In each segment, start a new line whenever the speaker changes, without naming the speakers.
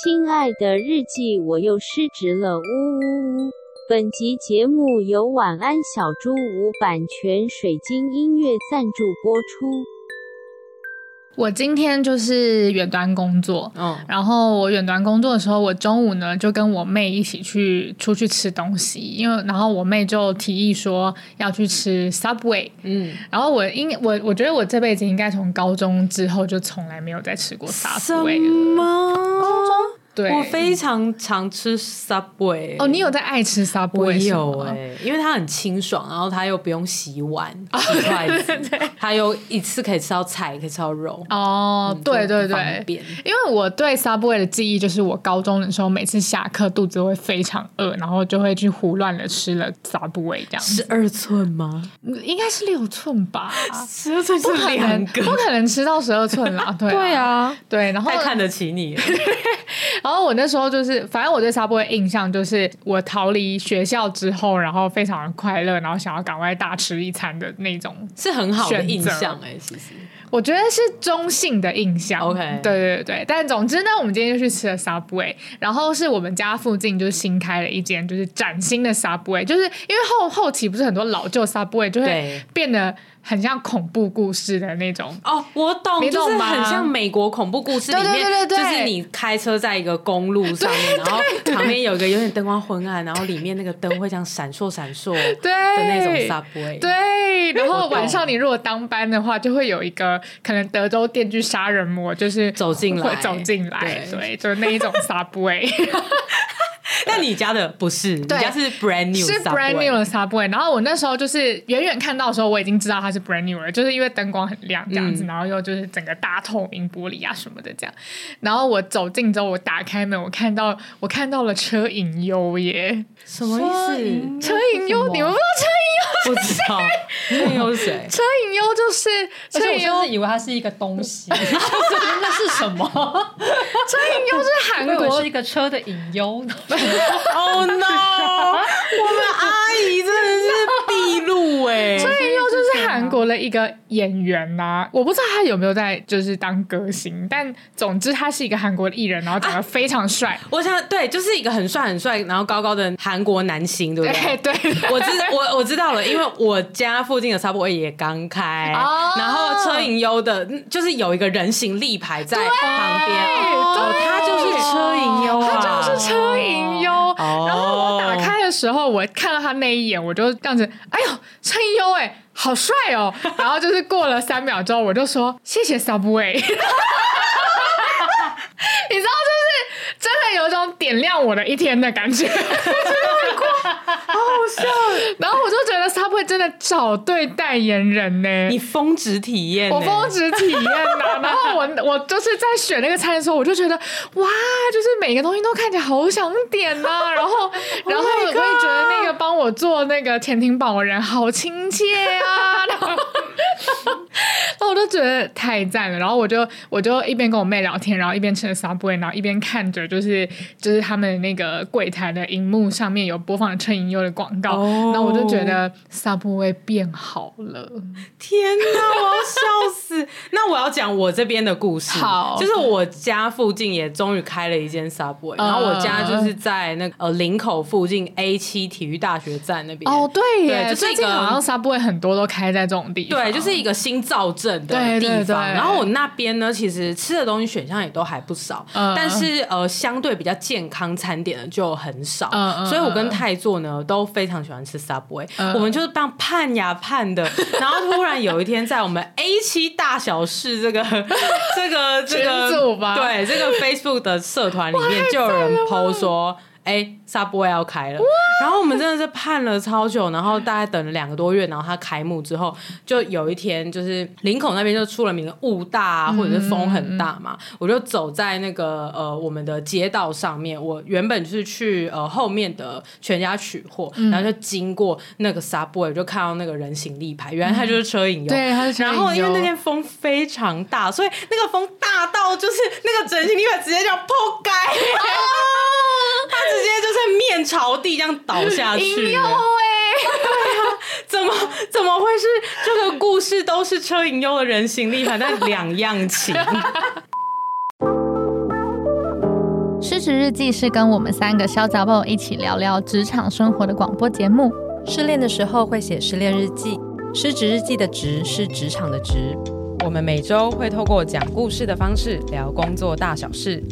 亲爱的日记，我又失职了，呜呜呜！本集节目由晚安小猪无版权水晶音乐赞助播出。
我今天就是远端工作，嗯，然后我远端工作的时候，我中午呢就跟我妹一起去出去吃东西，因为然后我妹就提议说要去吃 Subway，嗯，然后我应我我觉得我这辈子应该从高中之后就从来没有再吃过 Subway 了。
高中？
对，
我非常常吃 Subway。
哦，你有在爱吃 Subway？
有哎、欸，因为它很清爽，然后它又不用洗碗、洗筷子，它又一次可以吃到菜，可以吃到肉。
哦，嗯、对对对，因为我对 Subway 的记忆就是我高中的时候，每次下课肚子会非常饿，然后就会去胡乱的吃了 Subway 这样。
十二寸吗？
应该是六寸吧。
十二寸是两个，
不可能吃到十二寸啦。对啊，
对啊，
对，然后
太看得起你了。
然后我那时候就是，反正我对 Subway 印象就是，我逃离学校之后，然后非常的快乐，然后想要赶快大吃一餐的那种，
是很好的印象哎、欸，其实。
我觉得是中性的印象。
OK，
对对对，但总之呢，我们今天就去吃了 Subway，然后是我们家附近就是新开了一间就是崭新的 Subway，就是因为后后期不是很多老旧 Subway 就会变得。很像恐怖故事的那种。
哦，我懂，懂，就是很像美国恐怖故事里面，对对对对对，就是你开车在一个公路上面，然后旁边有一个有点灯光昏暗，然后里面那个灯会这样闪烁闪烁的那种 subway，
对，然后晚上你如果当班的话，就会有一个可能德州电锯杀人魔就是
走进来，
走进来，对，对，就是那一种 subway。
但你家的不是，你家是 brand new，
是 brand new 的 Subway。然后我那时候就是远远看到的时候，我已经知道它是 brand new 了，就是因为灯光很亮这样子，嗯、然后又就是整个大透明玻璃啊什么的这样。然后我走近之后，我打开门，我看到我看到了车银优耶，
什么意思？
车银优，你们不知道车银优？
不知道车银优是谁？
车银优就是车银优，
我是以为它是一个东西，就是那是什么？
车银优是韩国
是一个车的银优。
Oh no！我们阿姨真的是毕露哎，
车银优就是韩国的一个演员呐、啊，我不知道他有没有在就是当歌星，但总之他是一个韩国的艺人，然后长得非常帅、啊。
我想对，就是一个很帅很帅，然后高高的韩国男星，对不对？
对，对
我知我我知道了，因为我家附近的 Subway 也刚开，oh! 然后车银优的，就是有一个人形立牌在旁边，哦，他就是车银优啊，
他就是车银优。然后我打开的时候，我看到他那一眼，我就这样子，哎呦，陈优哎，好帅哦！然后就是过了三秒之后，我就说谢谢 Subway，你知道，就是真的有一种点亮我的一天的感觉。好好笑，然后我就觉得 Subway 真的找对代言人呢，
你峰值体验，
我峰值体验呐。然后我我就是在选那个餐的时候，我就觉得哇，就是每个东西都看起来好想点呐。然后然后我也觉得那个帮我做那个潜艇堡的人好亲切啊。我都觉得太赞了。然后我就我就一边跟我妹聊天，然后一边吃着 Subway，然后一边看着就是就是他们那个柜台的荧幕上面有播放。车银优的广告，那、oh, 我就觉得 Subway 变好了。
天哪，我要笑死！那我要讲我这边的故事。
好，
就是我家附近也终于开了一间 Subway，、uh, 然后我家就是在那个呃林口附近 A 七体育大学站那边。
哦、oh,，对耶，
对，就是一个
好像 Subway 很多都开在这种地方。
对，就是一个新造镇的地方。对对对，然后我那边呢，其实吃的东西选项也都还不少，uh, 但是呃，相对比较健康餐点的就很少。Uh, 所以我跟太座呢都非常喜欢吃 Subway，、uh, 我们就是当盼呀盼的，然后突然有一天在我们 A 七大小事这个 这个这个对这个 Facebook 的社团里面就有人 po 说。哎、欸，Subway 要开了，然后我们真的是盼了超久，然后大概等了两个多月，然后它开幕之后，就有一天就是林口那边就出了名的雾大啊，或者是风很大嘛，嗯、我就走在那个呃我们的街道上面，我原本就是去呃后面的全家取货，然后就经过那个 Subway，就看到那个人形立牌，原来它就是车银优，
对，它。
然后因为那天风非常大，所以那个风大到就是那个人形立牌直接这样扑街。他直接就是面朝地这样倒下去，
银优哎，
怎么怎么会是这个故事都是车银优的人形立牌，但两样情。
失职日记是跟我们三个小杂宝一起聊聊职场生活的广播节目。
失恋的时候会写失恋日记，失职日记的职是职场的职。
我们每周会透过讲故事的方式聊工作大小事，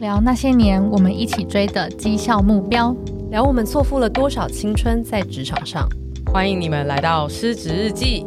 聊那些年我们一起追的绩效目标，
聊我们错付了多少青春在职场上。
欢迎你们来到失职日记。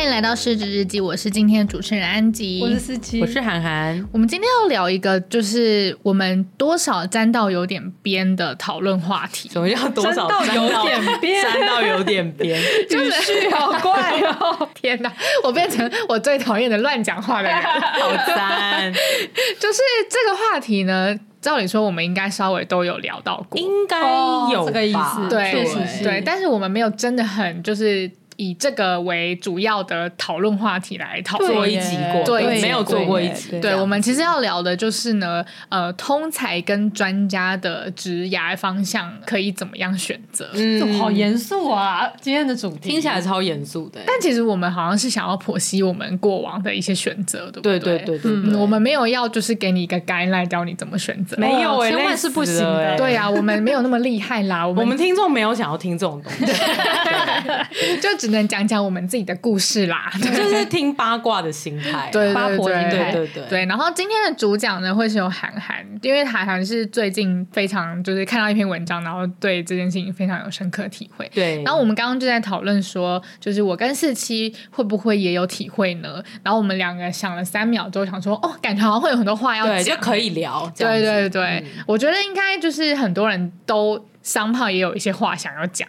欢迎来到失职日记，我是今天的主持人安吉，
我是思琪，
我是涵涵。
我们今天要聊一个，就是我们多少沾到有点边的讨论话题。
什么叫多少
沾到有点边？
沾到有点边，
就 是
语序好怪哦！
天哪，我变成我最讨厌的乱讲话的人，
好赞！
就是这个话题呢，照理说我们应该稍微都有聊到过，
应该有、哦、
这个意思，
对，
对，
对，但是我们没有真的很就是。以这个为主要的讨论话题来讨论，
做一集过，对，没有做过一集。
对，我们其实要聊的就是呢，呃，通才跟专家的职涯方向可以怎么样选择？
嗯，好严肃啊！今天的主题
听起来超严肃的，
但其实我们好像是想要剖析我们过往的一些选择，对不对？
对对对对，
嗯，我们没有要就是给你一个 guideline 教你怎么选择，
没有，
千万是不行的。
对啊，我们没有那么厉害啦，我们
我们听众没有想要听这种东西，
就只能讲讲我们。自己的故事啦，
就是听八卦的心态，
对
八婆心态，对对对
对。然后今天的主讲呢，会是有韩寒，因为韩寒是最近非常就是看到一篇文章，然后对这件事情非常有深刻体会。
对。
然后我们刚刚就在讨论说，就是我跟四七会不会也有体会呢？然后我们两个想了三秒之后，想说，哦，感觉好像会有很多话要讲，
就可以聊。
对对对，嗯、我觉得应该就是很多人都。商炮也有一些话想要讲，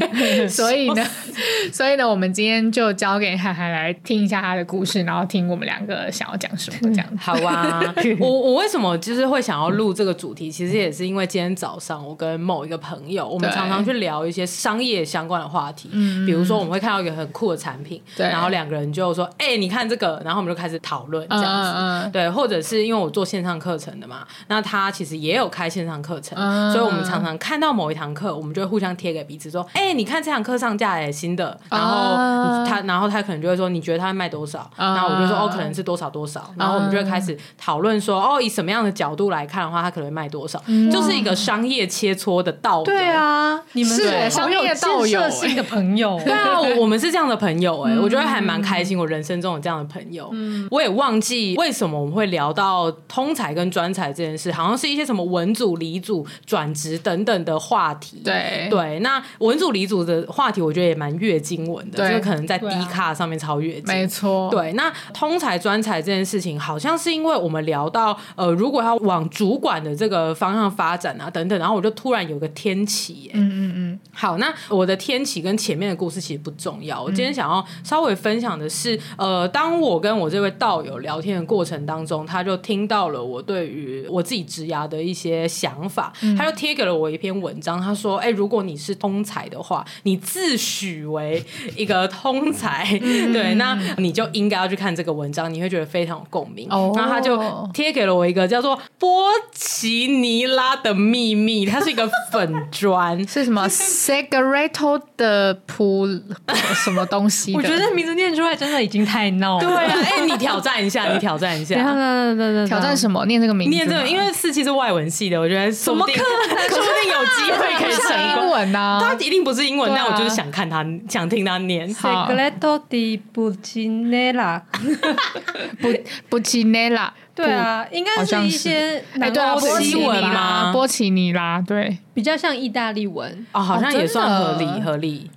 所以呢，所以呢，我们今天就交给涵涵来听一下他的故事，然后听我们两个想要讲什么这样子。
好啊，我我为什么就是会想要录这个主题？其实也是因为今天早上我跟某一个朋友，我们常常去聊一些商业相关的话题，比如说我们会看到一个很酷的产品，对，然后两个人就说：“哎、欸，你看这个。”然后我们就开始讨论这样子，对，或者是因为我做线上课程的嘛，那他其实也有开线上课程，所以我们常常看到。某一堂课，我们就会互相贴给彼此说：“哎、欸，你看这堂课上架哎，新的。”然后他，然后他可能就会说：“你觉得他会卖多少？”然后我就说：“哦，可能是多少多少。”然后我们就会开始讨论说：“哦，以什么样的角度来看的话，他可能会卖多少？”就是一个商业切磋的道。
对啊，你们
是商业道友
性的朋友。
对啊，我们是这样的朋友哎，我觉得还蛮开心。我人生中有这样的朋友，我也忘记为什么我们会聊到通才跟专才这件事，好像是一些什么文组、理组、转职等等的话题。
对。
对，那文组、理组的话题，我觉得也蛮月经文的，就是可能在 D 卡上面超月经。
没错，
对，那通才专才这件事情，好像是因为我们聊到，呃，如果要往主管的这个方向发展啊，等等，然后我就突然有个天启，嗯嗯嗯。好，那我的天启跟前面的故事其实不重要，我今天想要稍微分享的是，呃，当我跟我这位道友聊天的过程当中，他就听到了我对于我自己职涯的一些想法，他就贴给了我一篇文章，他说，哎。如果你是通才的话，你自诩为一个通才，对，那你就应该要去看这个文章，你会觉得非常有共鸣。Oh. 然后他就贴给了我一个叫做波奇尼拉的秘密，它是一个粉砖，
是什么 Segreto 的普什么东西？
我觉得名字念出来真的已经太闹了。
对啊，哎、欸，你挑战一下，你挑战一下，
挑战什么？念这个名字？
念这个，因为四期是外文系的，我觉得说不定，说不定有机会可以成。
英文呐，
他一定不是英文，但我就是想看他，想听他念。
Segreto di Pulcinella，
布布奇内拉，
对啊，应该是一些南
欧
西文吗？
波奇尼拉，对，
比较像意大利文
哦，好像也算合理，合理。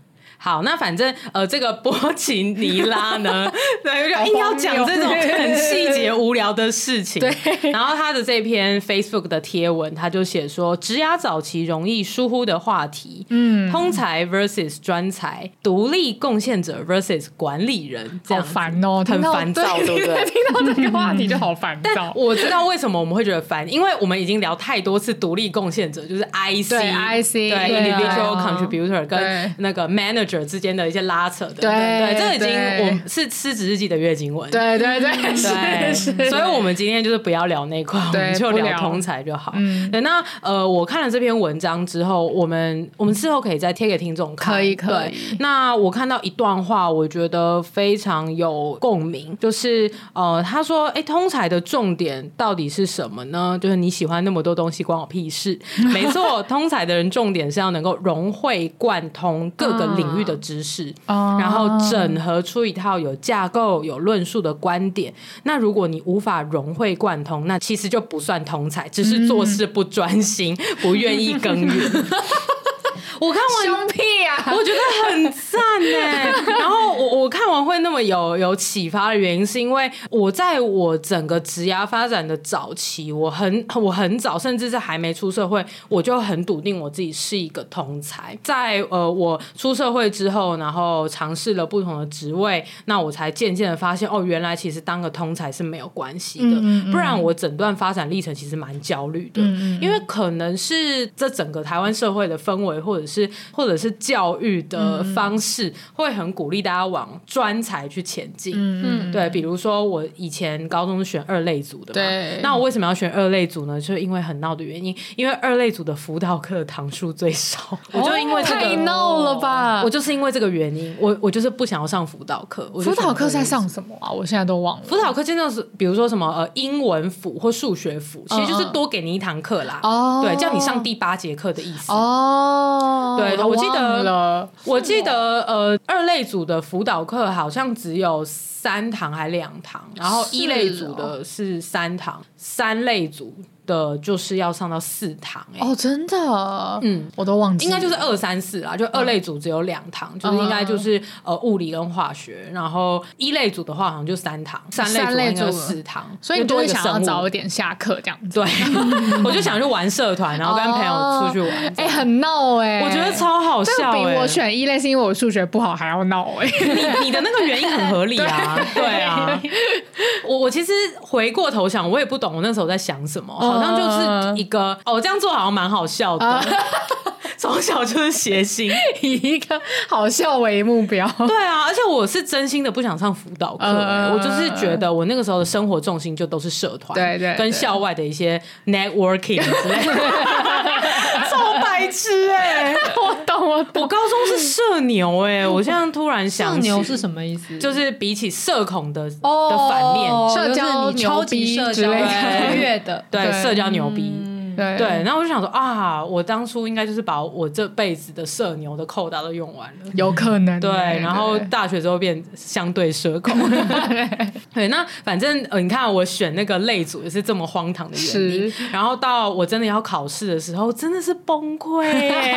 好，那反正呃，这个波奇尼拉呢，对，就硬要讲这种很细节无聊的事情。对，然后他的这篇 Facebook 的贴文，他就写说，职涯早期容易疏忽的话题，嗯，通才 versus 专才，独立贡献者 versus 管理人，这样
好烦哦，
很烦躁，对不对？
听到这个话题就好烦躁。
我知道为什么我们会觉得烦，因为我们已经聊太多次独立贡献者，就是 IC，
对 IC，
对 individual contributor 跟那个 manager。之间的一些拉扯的，对对，这个已经我是吃纸日记的月经文，
对对 对，
是是，所以以我们今天就是不要聊那块，我们就聊通才就好。嗯，对，那呃，我看了这篇文章之后，我们我们之后可以再贴给听众看。
可以，可以。
那我看到一段话，我觉得非常有共鸣，就是呃，他说：“哎，通才的重点到底是什么呢？就是你喜欢那么多东西，关我屁事。没错，通才的人重点是要能够融会贯通各个领域的知识，嗯、然后整合出一套有架构、有论述的观点。那如果你无法融会贯通，那其实就不算通才，只是做事不专心，嗯、不愿意耕耘。”我看完 我觉得很赞哎。然后我我看完会那么有有启发的原因，是因为我在我整个职涯发展的早期，我很我很早，甚至是还没出社会，我就很笃定我自己是一个通才。在呃我出社会之后，然后尝试了不同的职位，那我才渐渐的发现，哦，原来其实当个通才是没有关系的。嗯嗯，不然我整段发展历程其实蛮焦虑的，因为可能是这整个台湾社会的氛围，或者是或者是教育的方式，会很鼓励大家往专才去前进。嗯，对，比如说我以前高中是选二类组的嘛，对。那我为什么要选二类组呢？就是因为很闹的原因，因为二类组的辅导课堂数最少。我就因为这个
太闹了吧？
我就是因为这个原因，我我就是不想要上辅导课。
辅导课在上什么啊？我现在都忘了。
辅导课真的是，比如说什么呃英文辅或数学辅，其实就是多给你一堂课啦。哦，对，叫你上第八节课的意思。哦。对，我记得，我记得，呃，二类组的辅导课好像只有三堂还两堂，然后一类组的是三堂，三类组。的就是要上到四堂哎、欸、
哦，真的，嗯，我都忘记，
应该就是二三四啦，就二类组只有两堂，嗯、就是应该就是呃物理跟化学，然后一类组的话好像就三堂，三类组四堂，
所以你就会想要早一点下课这样子。
对，我就想去玩社团，然后 跟朋友出去玩，哎、
欸，很闹哎、欸，
我觉得超好笑、欸，
比我选一类是因为我数学不好还要闹哎、欸，
你你的那个原因很合理啊，对，对啊，我我其实回过头想，我也不懂我那时候在想什么。好像就是一个哦，这样做好像蛮好笑的。从小就是谐星，
以一个好笑为目标。
对啊，而且我是真心的不想上辅导课，我就是觉得我那个时候的生活重心就都是社团，对对，跟校外的一些 networking 之类的。超白痴哎！
我懂我懂。
我高中是社牛哎，我现在突然想，
社牛是什么意思？
就是比起社恐的的反面，
社交超级社交
活跃的，
对，社交牛逼。对，对，然后我就想说啊，我当初应该就是把我这辈子的社牛的扣打都用完了，
有可能。
对，然后大学之后变相对社恐。对，那反正呃，你看我选那个类组也是这么荒唐的原因，是然后到我真的要考试的时候，真的是崩溃。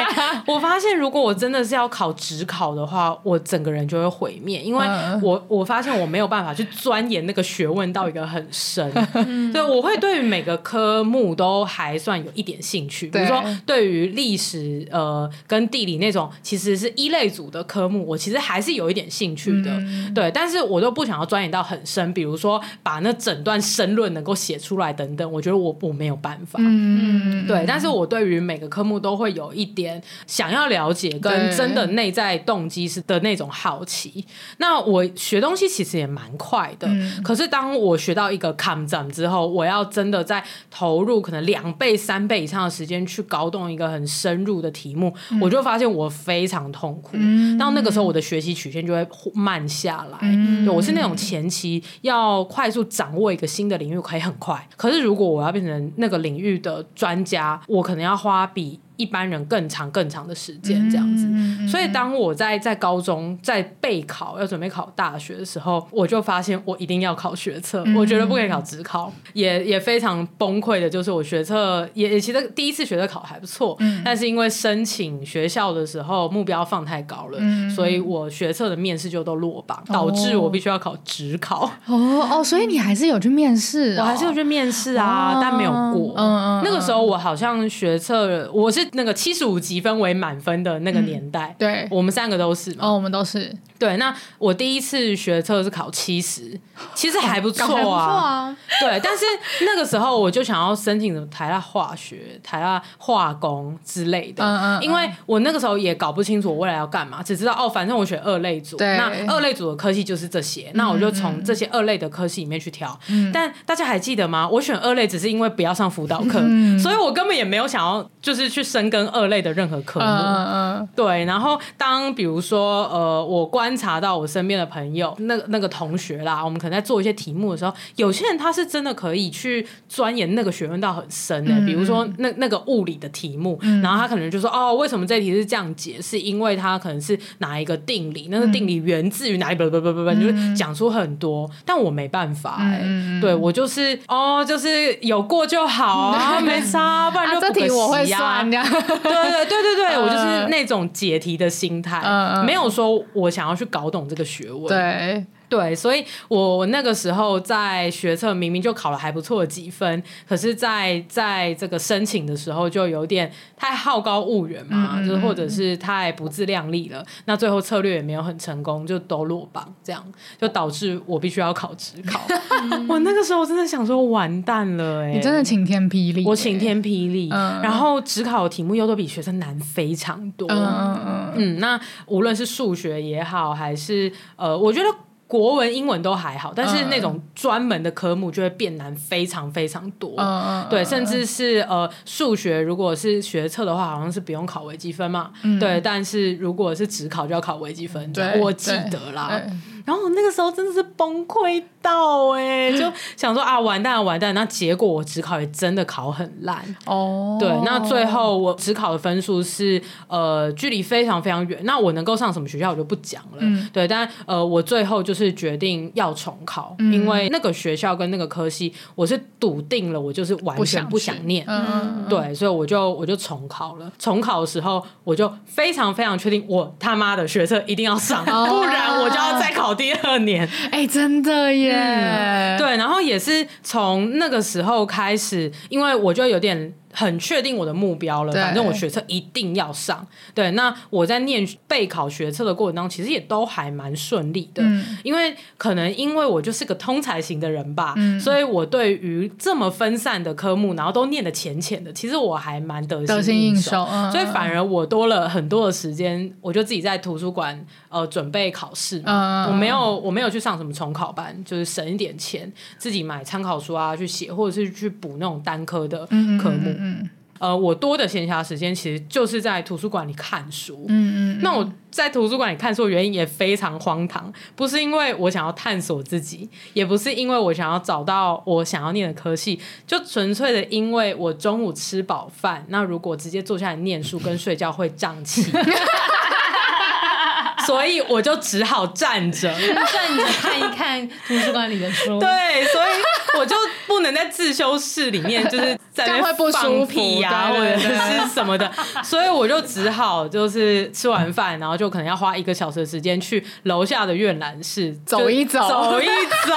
我发现如果我真的是要考职考的话，我整个人就会毁灭，因为我我发现我没有办法去钻研那个学问到一个很深，所以我会对于每个科目都还算有一点兴趣，比如说对于历史呃跟地理那种其实是一类组的科目，我其实还是有一点兴趣的，嗯、对，但是我都不想要钻研到很深，比如说把那整段申论能够写出来等等，我觉得我我没有办法，嗯，对，但是我对于每个科目都会有一点想要了解跟真的内在动机是的那种好奇。那我学东西其实也蛮快的，嗯、可是当我学到一个 concept 之后，我要真的在投入可能两倍。三倍以上的时间去搞懂一个很深入的题目，嗯、我就发现我非常痛苦。嗯、到那个时候，我的学习曲线就会慢下来。嗯、我是那种前期要快速掌握一个新的领域可以很快，可是如果我要变成那个领域的专家，我可能要花比。一般人更长更长的时间这样子，嗯、所以当我在在高中在备考要准备考大学的时候，我就发现我一定要考学测，嗯、我觉得不可以考职考，也也非常崩溃的，就是我学测也也其实第一次学测考还不错，嗯、但是因为申请学校的时候目标放太高了，嗯、所以我学测的面试就都落榜，哦、导致我必须要考职考。
哦哦，所以你还是有去面试、哦，
我还是有去面试啊，哦、但没有过。嗯嗯，那个时候我好像学测我是。那个七十五级分为满分的那个年代。
对，
我们三个都是。
哦，我们都是。
对，那我第一次学测是考七十，其实还不错啊。
还不错啊。
对，但是那个时候我就想要申请什么台大化学、台大化工之类的。嗯嗯。因为我那个时候也搞不清楚我未来要干嘛，只知道哦，反正我选二类组。那二类组的科系就是这些，那我就从这些二类的科系里面去挑。嗯。但大家还记得吗？我选二类只是因为不要上辅导课，所以我根本也没有想要就是去深耕二类的任何科目。嗯嗯。对，然后当比如说呃，我。观察到我身边的朋友，那个那个同学啦，我们可能在做一些题目的时候，有些人他是真的可以去钻研那个学问到很深的，欸，嗯、比如说那那个物理的题目，嗯、然后他可能就说哦，为什么这题是这样解？是因为他可能是哪一个定理，那个定理源自于哪里？不不不不不，就是讲出很多，但我没办法哎，欸，嗯、对我就是哦，就是有过就好啊，没差，不然就。这题我会算，对对对对对，我就是那种解题的心态，没有说我想要。去搞懂这个学问，
对。
对，所以我我那个时候在学测明明就考了还不错的几分，可是在在这个申请的时候就有点太好高骛远嘛，嗯、就是或者是太不自量力了。那最后策略也没有很成功，就都落榜，这样就导致我必须要考职考。嗯、我那个时候真的想说完蛋了哎、欸，
你真的晴天霹雳、欸，
我晴天霹雳。嗯、然后职考的题目又都比学生难非常多。嗯嗯嗯，嗯，那无论是数学也好，还是呃，我觉得。国文、英文都还好，但是那种专门的科目就会变难非常非常多。嗯、对，甚至是呃数学，如果是学测的话，好像是不用考微积分嘛。嗯、对，但是如果是只考就要考微积分。我记得啦。然后那个时候真的是崩溃到哎、欸，就想说啊，完蛋了，完蛋了！那结果我职考也真的考很烂哦。对，那最后我职考的分数是呃距离非常非常远。那我能够上什么学校我就不讲了。嗯、对，但呃我最后就是决定要重考，嗯、因为那个学校跟那个科系我是笃定了，我就是完全不想念。嗯，对，所以我就我就重考了。重考的时候我就非常非常确定，我他妈的学测一定要上，哦、不然我就要再考。第二年，
哎、欸，真的耶、
嗯！对，然后也是从那个时候开始，因为我就有点。很确定我的目标了，反正我学测一定要上。对，那我在念备考学测的过程当中，其实也都还蛮顺利的。嗯，因为可能因为我就是个通才型的人吧，嗯，所以我对于这么分散的科目，然后都念的浅浅的，其实我还蛮得心应手。所以反而我多了很多的时间，我就自己在图书馆呃准备考试嘛。我没有我没有去上什么重考班，就是省一点钱，自己买参考书啊去写，或者是去补那种单科的科目。嗯。嗯，呃，我多的闲暇时间其实就是在图书馆里看书。嗯嗯，嗯，那我在图书馆里看书的原因也非常荒唐，不是因为我想要探索自己，也不是因为我想要找到我想要念的科系，就纯粹的因为我中午吃饱饭，那如果直接坐下来念书跟睡觉会胀气。所以我就只好站着，
站着看一看图书馆里的书。
对，所以我就不能在自修室里面，就是在放屁 呀，或者是什么的。所以我就只好就是吃完饭，然后就可能要花一个小时的时间去楼下的阅览室
走一走，
走一走。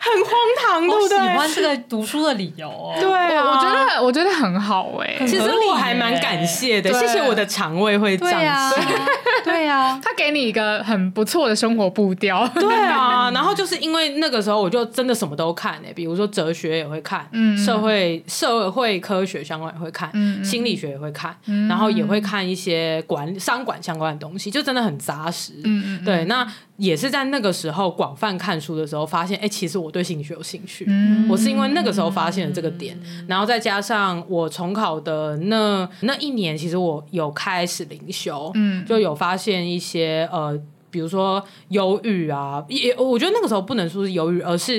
很荒唐，对不对？
喜欢这个读书的理由哦。
对啊，
我觉得我觉得很好哎。
其实我还蛮感谢的，谢谢我的肠胃会这样。
对啊，
他给你一个很不错的生活步调。
对啊，然后就是因为那个时候我就真的什么都看哎，比如说哲学也会看，社会社会科学相关也会看，心理学也会看，然后也会看一些管商管相关的东西，就真的很扎实。嗯，对，那。也是在那个时候广泛看书的时候，发现哎、欸，其实我对心理学有兴趣。嗯、我是因为那个时候发现了这个点，嗯、然后再加上我重考的那那一年，其实我有开始灵修，嗯、就有发现一些呃。比如说忧郁啊，也我觉得那个时候不能说是忧郁，而是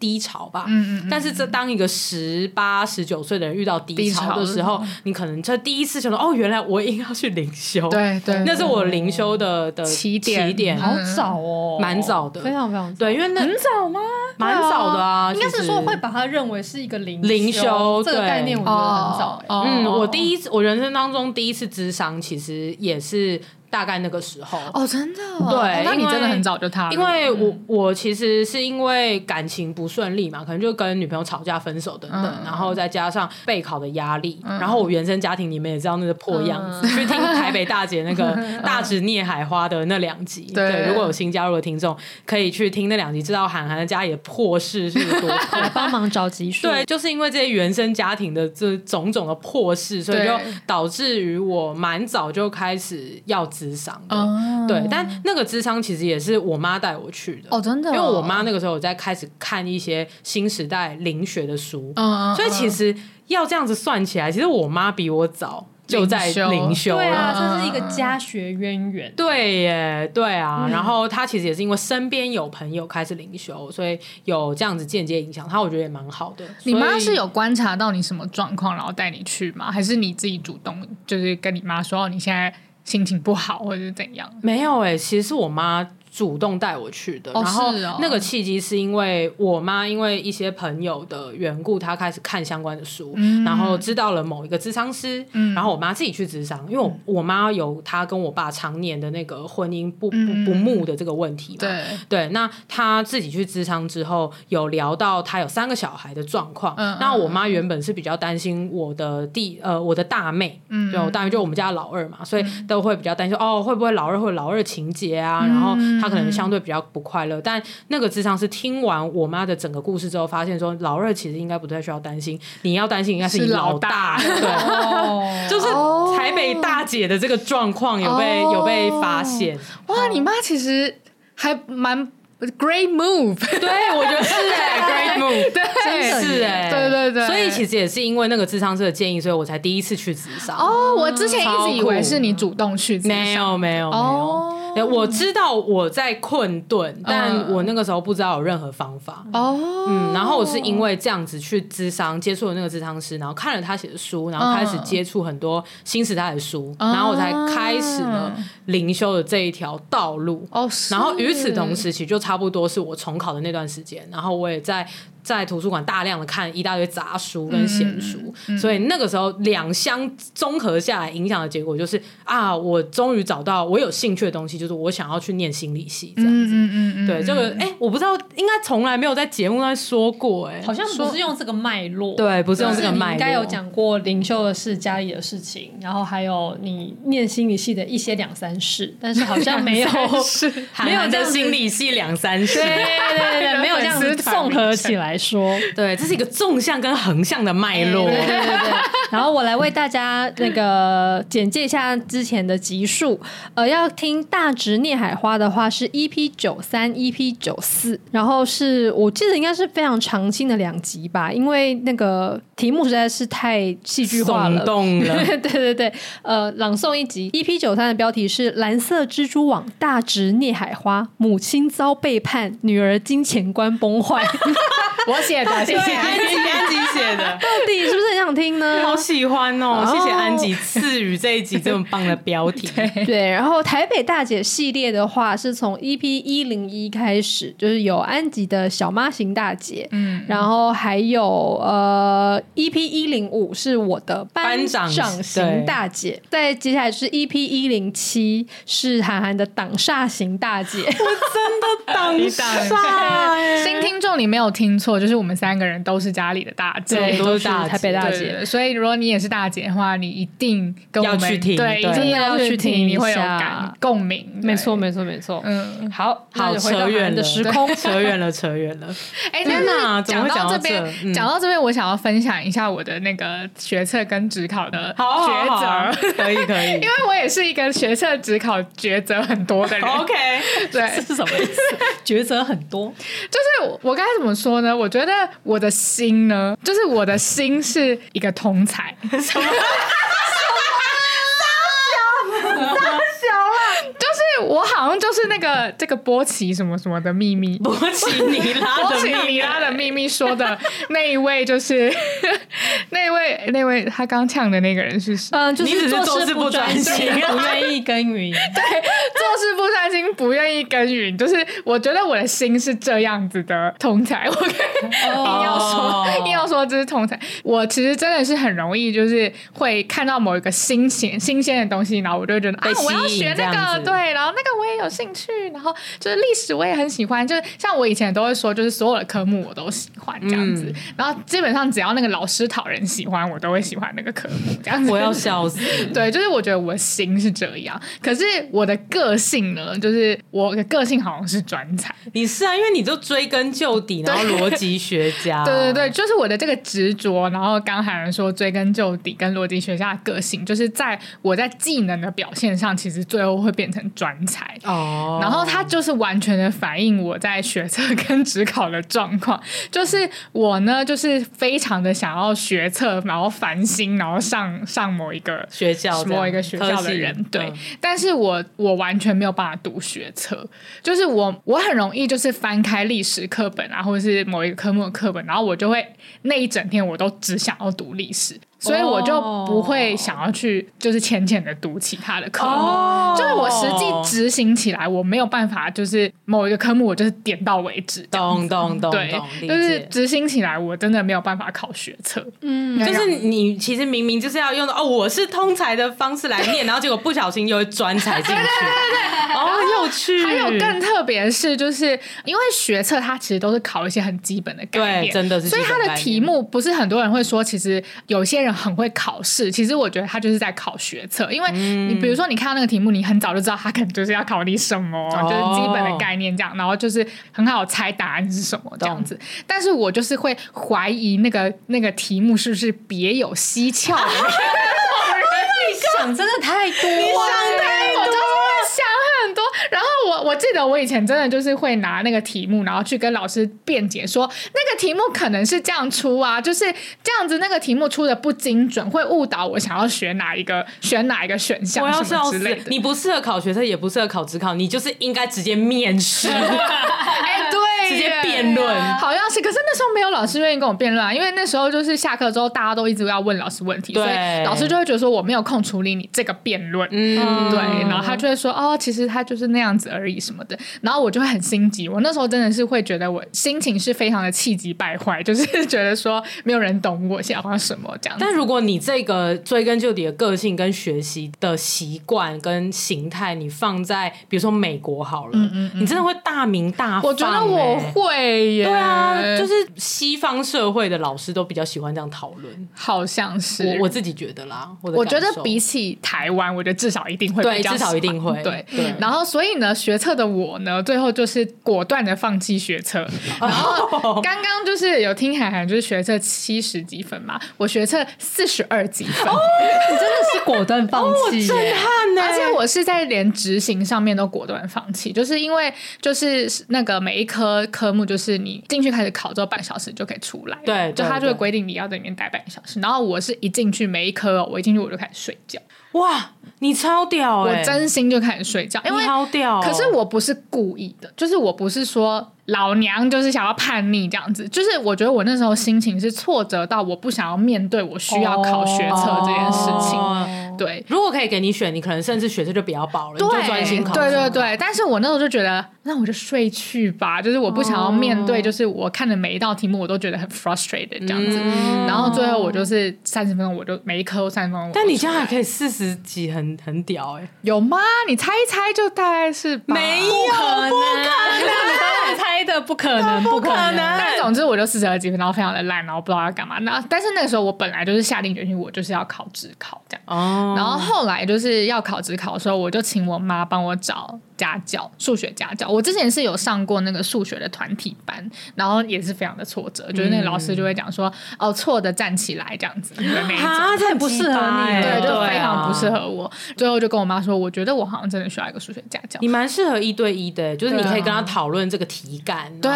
低潮吧。嗯嗯。但是这当一个十八、十九岁的人遇到低潮的时候，你可能这第一次想到，哦，原来我应该要去灵修。
对对。
那是我灵修的的
起点。
起点
好早哦，
蛮早的，
非常非常早。
对，因为那
很早吗？
蛮早的啊。
应该是说会把它认为是一个灵
灵修
这个概念，我觉得很早。
嗯，我第一次，我人生当中第一次智商，其实也是。大概那个时候。
哦，真的、哦，
对，
那你真的很早就踏入，
因为我我其实是因为感情不顺利嘛，可能就跟女朋友吵架、分手等等，嗯、然后再加上备考的压力，嗯、然后我原生家庭你们也知道那个破样子，嗯、去听台北大姐那个 大直聂海花的那两集，嗯、对，如果有新加入的听众可以去听那两集，知道韩寒的家里的破事是多，
来帮忙找集数。
对，就是因为这些原生家庭的这种种的破事，所以就导致于我蛮早就开始要咨商的。嗯对，但那个智商其实也是我妈带我去的
哦，真的、哦，
因为我妈那个时候我在开始看一些新时代灵学的书，嗯，所以其实要这样子算起来，其实我妈比我早就在灵修，
对啊，这是一个家学渊源，
对耶，对啊，嗯、然后她其实也是因为身边有朋友开始灵修，所以有这样子间接影响她，我觉得也蛮好的。
你妈是有观察到你什么状况，然后带你去吗？还是你自己主动就是跟你妈说你现在？心情不好，或者是怎样？
没有哎、其实是我妈。主动带我去的，然后那个契机是因为我妈因为一些朋友的缘故，她开始看相关的书，然后知道了某一个咨商师，然后我妈自己去咨商，因为我我妈有她跟我爸常年的那个婚姻不不不睦的这个问题嘛，对。对，那她自己去咨商之后，有聊到她有三个小孩的状况，那我妈原本是比较担心我的弟呃我的大妹，嗯，就大妹就我们家老二嘛，所以都会比较担心哦会不会老二会老二情节啊，然后。他可能相对比较不快乐，但那个智商是听完我妈的整个故事之后，发现说老二其实应该不太需要担心，你要担心应该是你老大，对，就是台北大姐的这个状况有被有被发现。
哇，你妈其实还蛮。Great move，
对，我觉得是哎，Great move，对，真是哎，
对对对，
所以其实也是因为那个智商师的建议，所以我才第一次去智商。
哦，我之前一直以为是你主动去没有，
没有没有。没有，我知道我在困顿，但我那个时候不知道有任何方法。哦，嗯，然后我是因为这样子去咨商，接触了那个咨商师，然后看了他写的书，然后开始接触很多新时代的书，然后我才开始了灵修的这一条道路。哦，然后与此同时，其实就差不多是我重考的那段时间，然后我也在。在图书馆大量的看一大堆杂书跟闲书，嗯嗯、所以那个时候两相综合下来，影响的结果就是啊，我终于找到我有兴趣的东西，就是我想要去念心理系这样子。嗯嗯嗯、对，这个哎、欸，我不知道，应该从来没有在节目上说过、欸，哎，
好像不是用这个脉络。
对，不是用这个脉络。应该
有讲过灵修的事、家里的事情，然后还有你念心理系的一些两三事，但是好像没有是 没有这样
心理系两三事，对
对对对，没有这样子综合起来。来说，
对，这是一个纵向跟横向的脉络。
对对对，然后我来为大家那个简介一下之前的集数。呃，要听大直聂海花的话是 EP 九三、EP 九四，然后是我记得应该是非常常青的两集吧，因为那个题目实在是太戏剧化了。
动了，
对对对，呃，朗诵一集 EP 九三的标题是《蓝色蜘蛛网》，大直聂海花，母亲遭背叛，女儿金钱观崩坏。
我写的，谢谢
安吉，安吉写的，
到底是不是很想听呢？
好喜欢哦！谢谢安吉赐予这一集这么棒的标题。
对，然后台北大姐系列的话，是从 EP 一零一开始，就是有安吉的小妈型大姐，嗯，然后还有呃 EP 一零五是我的班长型大姐，再接下来是 EP 一零七是韩寒的挡煞型大姐，我真
的挡煞，
新听众你没有听错。就是我们三个人都是家里的大姐，
对，都是大
台北大姐。所以如果你也是大姐的话，你一定跟我们
要去听，
对，一定要去听，你会有感共鸣。
没错，没错，没错。嗯，好，
好，扯远的时空，扯远了，扯远了。
哎，天哪！讲到这边，讲到这边，我想要分享一下我的那个学测跟职考的抉择。
可以，可以，因
为我也是一个学测、职考抉择很多的人。
OK，
对，是什么意思？抉择很多，
就是我该怎么说呢？我觉得我的心呢，就是我的心是一个通才。什么 我好像就是那个这个波奇什么什么的秘密，
波奇尼拉的秘密，
波奇尼拉的秘密说的那一位就是 那一位那位他刚呛的那个人是谁？
嗯，就是做事不专心，不愿意耕耘。
对，做事不专心，不愿意耕耘。就是我觉得我的心是这样子的通才，我硬要说硬要说说这是通才。我其实真的是很容易，就是会看到某一个新鲜新鲜的东西，然后我就会觉得啊，我要学那个，对，然后那个我也有兴趣，然后就是历史我也很喜欢，就是像我以前都会说，就是所有的科目我都喜欢这样子，嗯、然后基本上只要那个老师讨人喜欢，我都会喜欢那个科目这样子。
我要笑死，
对，就是我觉得我的心是这样，可是我的个性呢，就是我的个性好像是专才。
你是啊，因为你就追根究底，然后逻辑学家，
对 对对，就是我的这个执着。然后刚才人说追根究底跟逻辑学家的个性，就是在我在技能的表现上，其实最后会变成专才哦。然后它就是完全的反映我在学测跟职考的状况，就是我呢，就是非常的想要学测，然后烦心，然后上上某一个
学校，
某一个学校的人，对。嗯、但是我我完全没有办法读学测，就是我我很容易就是翻开历史课本啊，或者是某一个科目的课本，然后我就会那一整天我都只想要读历史。所以我就不会想要去，就是浅浅的读其他的科目。Oh. 就是我实际执行起来，我没有办法，就是某一个科目我就是点到为止。
咚咚咚，
对，就是执行起来，我真的没有办法考学测。
嗯，就是你其实明明就是要用的哦，我是通才的方式来念，然后结果不小心又会专才进去。对对对，
哦，很有趣。还有更特别的是，就是因为学测它其实都是考一些很基本的概念，
对，真的是。
所以它的题目不是很多人会说，其实有些人。很会考试，其实我觉得他就是在考学测，因为你比如说你看到那个题目，你很早就知道他可能就是要考你什么，哦、就是基本的概念这样，然后就是很好猜答案是什么这样子。但是我就是会怀疑那个那个题目是不是别有蹊跷的，
你 想真的太多，
我我记得我以前真的就是会拿那个题目，然后去跟老师辩解说，那个题目可能是这样出啊，就是这样子，那个题目出的不精准，会误导我想要选哪一个，选哪一个选项什么之类的。
你不适合考学生，也不适合考职考，你就是应该直接面试。
哎，对。
直接辩论，
好像是，可是那时候没有老师愿意跟我辩论啊，因为那时候就是下课之后，大家都一直要问老师问题，所以老师就会觉得说我没有空处理你这个辩论，嗯，对，然后他就会说哦，其实他就是那样子而已什么的，然后我就会很心急，我那时候真的是会觉得我心情是非常的气急败坏，就是觉得说没有人懂我想要什么这样。
但如果你这个追根究底的个性跟学习的习惯跟形态，你放在比如说美国好了，嗯嗯嗯，你真的会大名大，欸。
我觉得我。会耶，
对啊，就是西方社会的老师都比较喜欢这样讨论，
好像是
我我自己觉得啦。我，
我觉得比起台湾，我觉得至少一定会比较，
对，至少一定会
对。对，然后所以呢，学测的我呢，最后就是果断的放弃学测。然后刚刚就是有听海涵，就是学测七十几分嘛，我学测四十二几分，
哦，你真的是果断放弃，
震撼呢。
而且我是在连执行上面都果断放弃，就是因为就是那个每一科。科目就是你进去开始考之后半小时就可以出来，
对，
就他就会规定你要在里面待半个小时。然后我是一进去每一科，我一进去我就开始睡觉。
哇，你超屌欸！
我真心就开始睡觉，因为
超屌。
可是我不是故意的，就是我不是说。老娘就是想要叛逆这样子，就是我觉得我那时候心情是挫折到我不想要面对我需要考学测这件事情。Oh, 对，
如果可以给你选，你可能甚至学测就不要报了，你就专心考。
对对对，但是我那时候就觉得，那我就睡去吧，就是我不想要面对，就是我看的每一道题目我都觉得很 frustrated 这样子。嗯、然后最后我就是三十分钟，我就每一科三十分钟。
但你这样还可以四十几很，很很屌哎、欸，
有吗？你猜一猜，就大概是
没有，不可能，
你猜。的不可能，不可能。
但总之我就四十二几分，然后非常的烂，然后不知道要干嘛。那但是那个时候我本来就是下定决心，我就是要考职考这样。哦。然后后来就是要考职考的时候，我就请我妈帮我找家教，数学家教。我之前是有上过那个数学的团体班，然后也是非常的挫折，嗯、就是那个老师就会讲说：“哦，错的站起来这样子。”
啊，这不适合你，
对，就非常不适合我。啊、最后就跟我妈说：“我觉得我好像真的需要一个数学家教。”
你蛮适合一对一的，就是你可以跟他讨论这个题感。
对，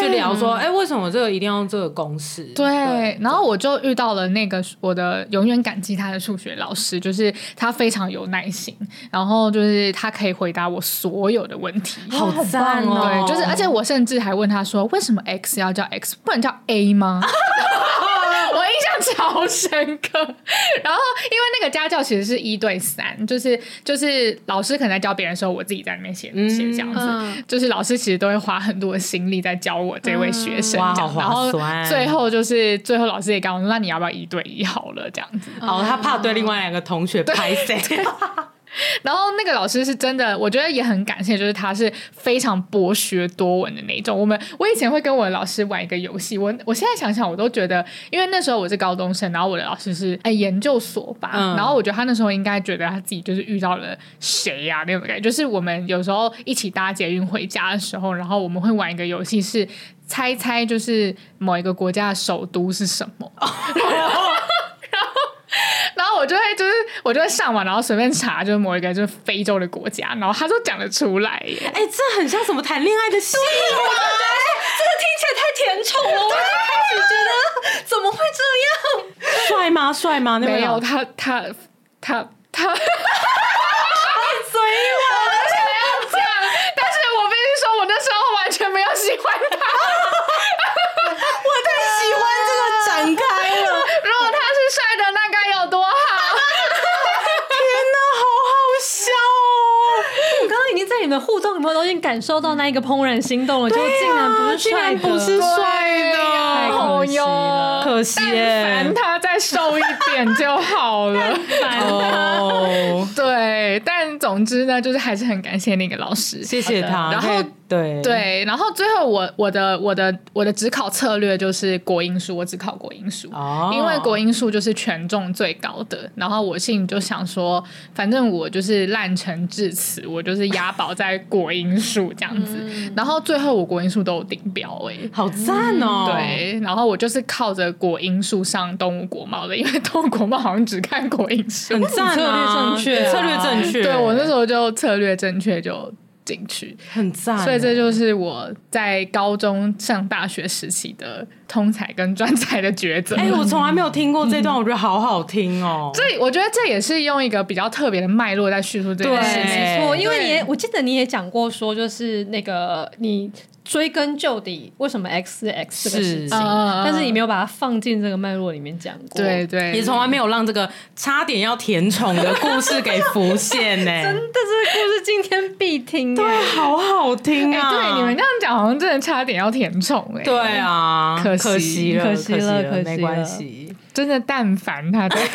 去聊说，哎，为什么这个一定要用这个公式？
对，然后我就遇到了那个我的永远感激他的数学老师，就是他非常有耐心，然后就是他可以回答我所有的问题，
好赞哦！
对，就是而且我甚至还问他说，为什么 x 要叫 x，不能叫 a 吗？我印象超深刻。然后因为那个家教其实是一对三，就是就是老师可能在教别人的时候，我自己在里面写写这样子，嗯、就是老师其实都会花很多的心力在教我这位学生这样。嗯、然后最后就是最后老师也告诉我说，那你要不要一对一好了这样子？
哦，他怕对另外两个同学拍谢。
然后那个老师是真的，我觉得也很感谢，就是他是非常博学多闻的那种。我们我以前会跟我的老师玩一个游戏，我我现在想想，我都觉得，因为那时候我是高中生，然后我的老师是哎研究所吧，嗯、然后我觉得他那时候应该觉得他自己就是遇到了谁呀、啊、那种感觉。就是我们有时候一起搭捷运回家的时候，然后我们会玩一个游戏，是猜猜就是某一个国家的首都是什么。然后 我就会就是我就会上网，然后随便查，就是某一个就是非洲的国家，然后他就讲得出来耶。
哎、欸，这很像什么谈恋爱的戏吗？
对，这个听起来太甜宠了。我就开始觉得怎么会这样？
帅吗？帅吗？那
没有，他他他他。他
所以我
想要讲，但是我必须说，我那时候完全没有喜欢他。
你们互动有没有都已经感受到那一个怦然心动了？就竟然不是帅的，
不是帅的，
太可惜了，
可惜。
但凡他再瘦一点就好了，哦，对。但总之呢，就是还是很感谢那个老师，
谢谢他。
然后
对
对，然后最后我我的我的我的只考策略就是国英数，我只考国英数，哦，因为国英数就是权重最高的。然后我心里就想说，反正我就是烂成至此，我就是押宝。在国英数这样子，嗯、然后最后我国英数都有顶标哎、欸，
好赞哦！
对，然后我就是靠着国英数上东吴国贸的，因为东吴国贸好像只看国英数，
很赞啊，策略正确，策略正确。
对，我那时候就策略正确就。进去。
很赞，
所以这就是我在高中上大学时期的通才跟专才的抉择。
哎、欸，我从来没有听过这段，我觉得好好听哦。
所以我觉得这也是用一个比较特别的脉络在叙述这件事情。
没错，因为你也我记得你也讲过说，就是那个你。追根究底，为什么 X 是 X 这个事情？但是你没有把它放进这个脉络里面讲过，
对对，
也从来没有让这个差点要甜宠的故事给浮现呢。
真的，这个故事今天必听，
对，好好听啊！
对，你们这样讲，好像真的差点要甜宠哎。
对啊，
可
惜，可惜了，
可惜了，
没关系。
真的，但凡他 毕竟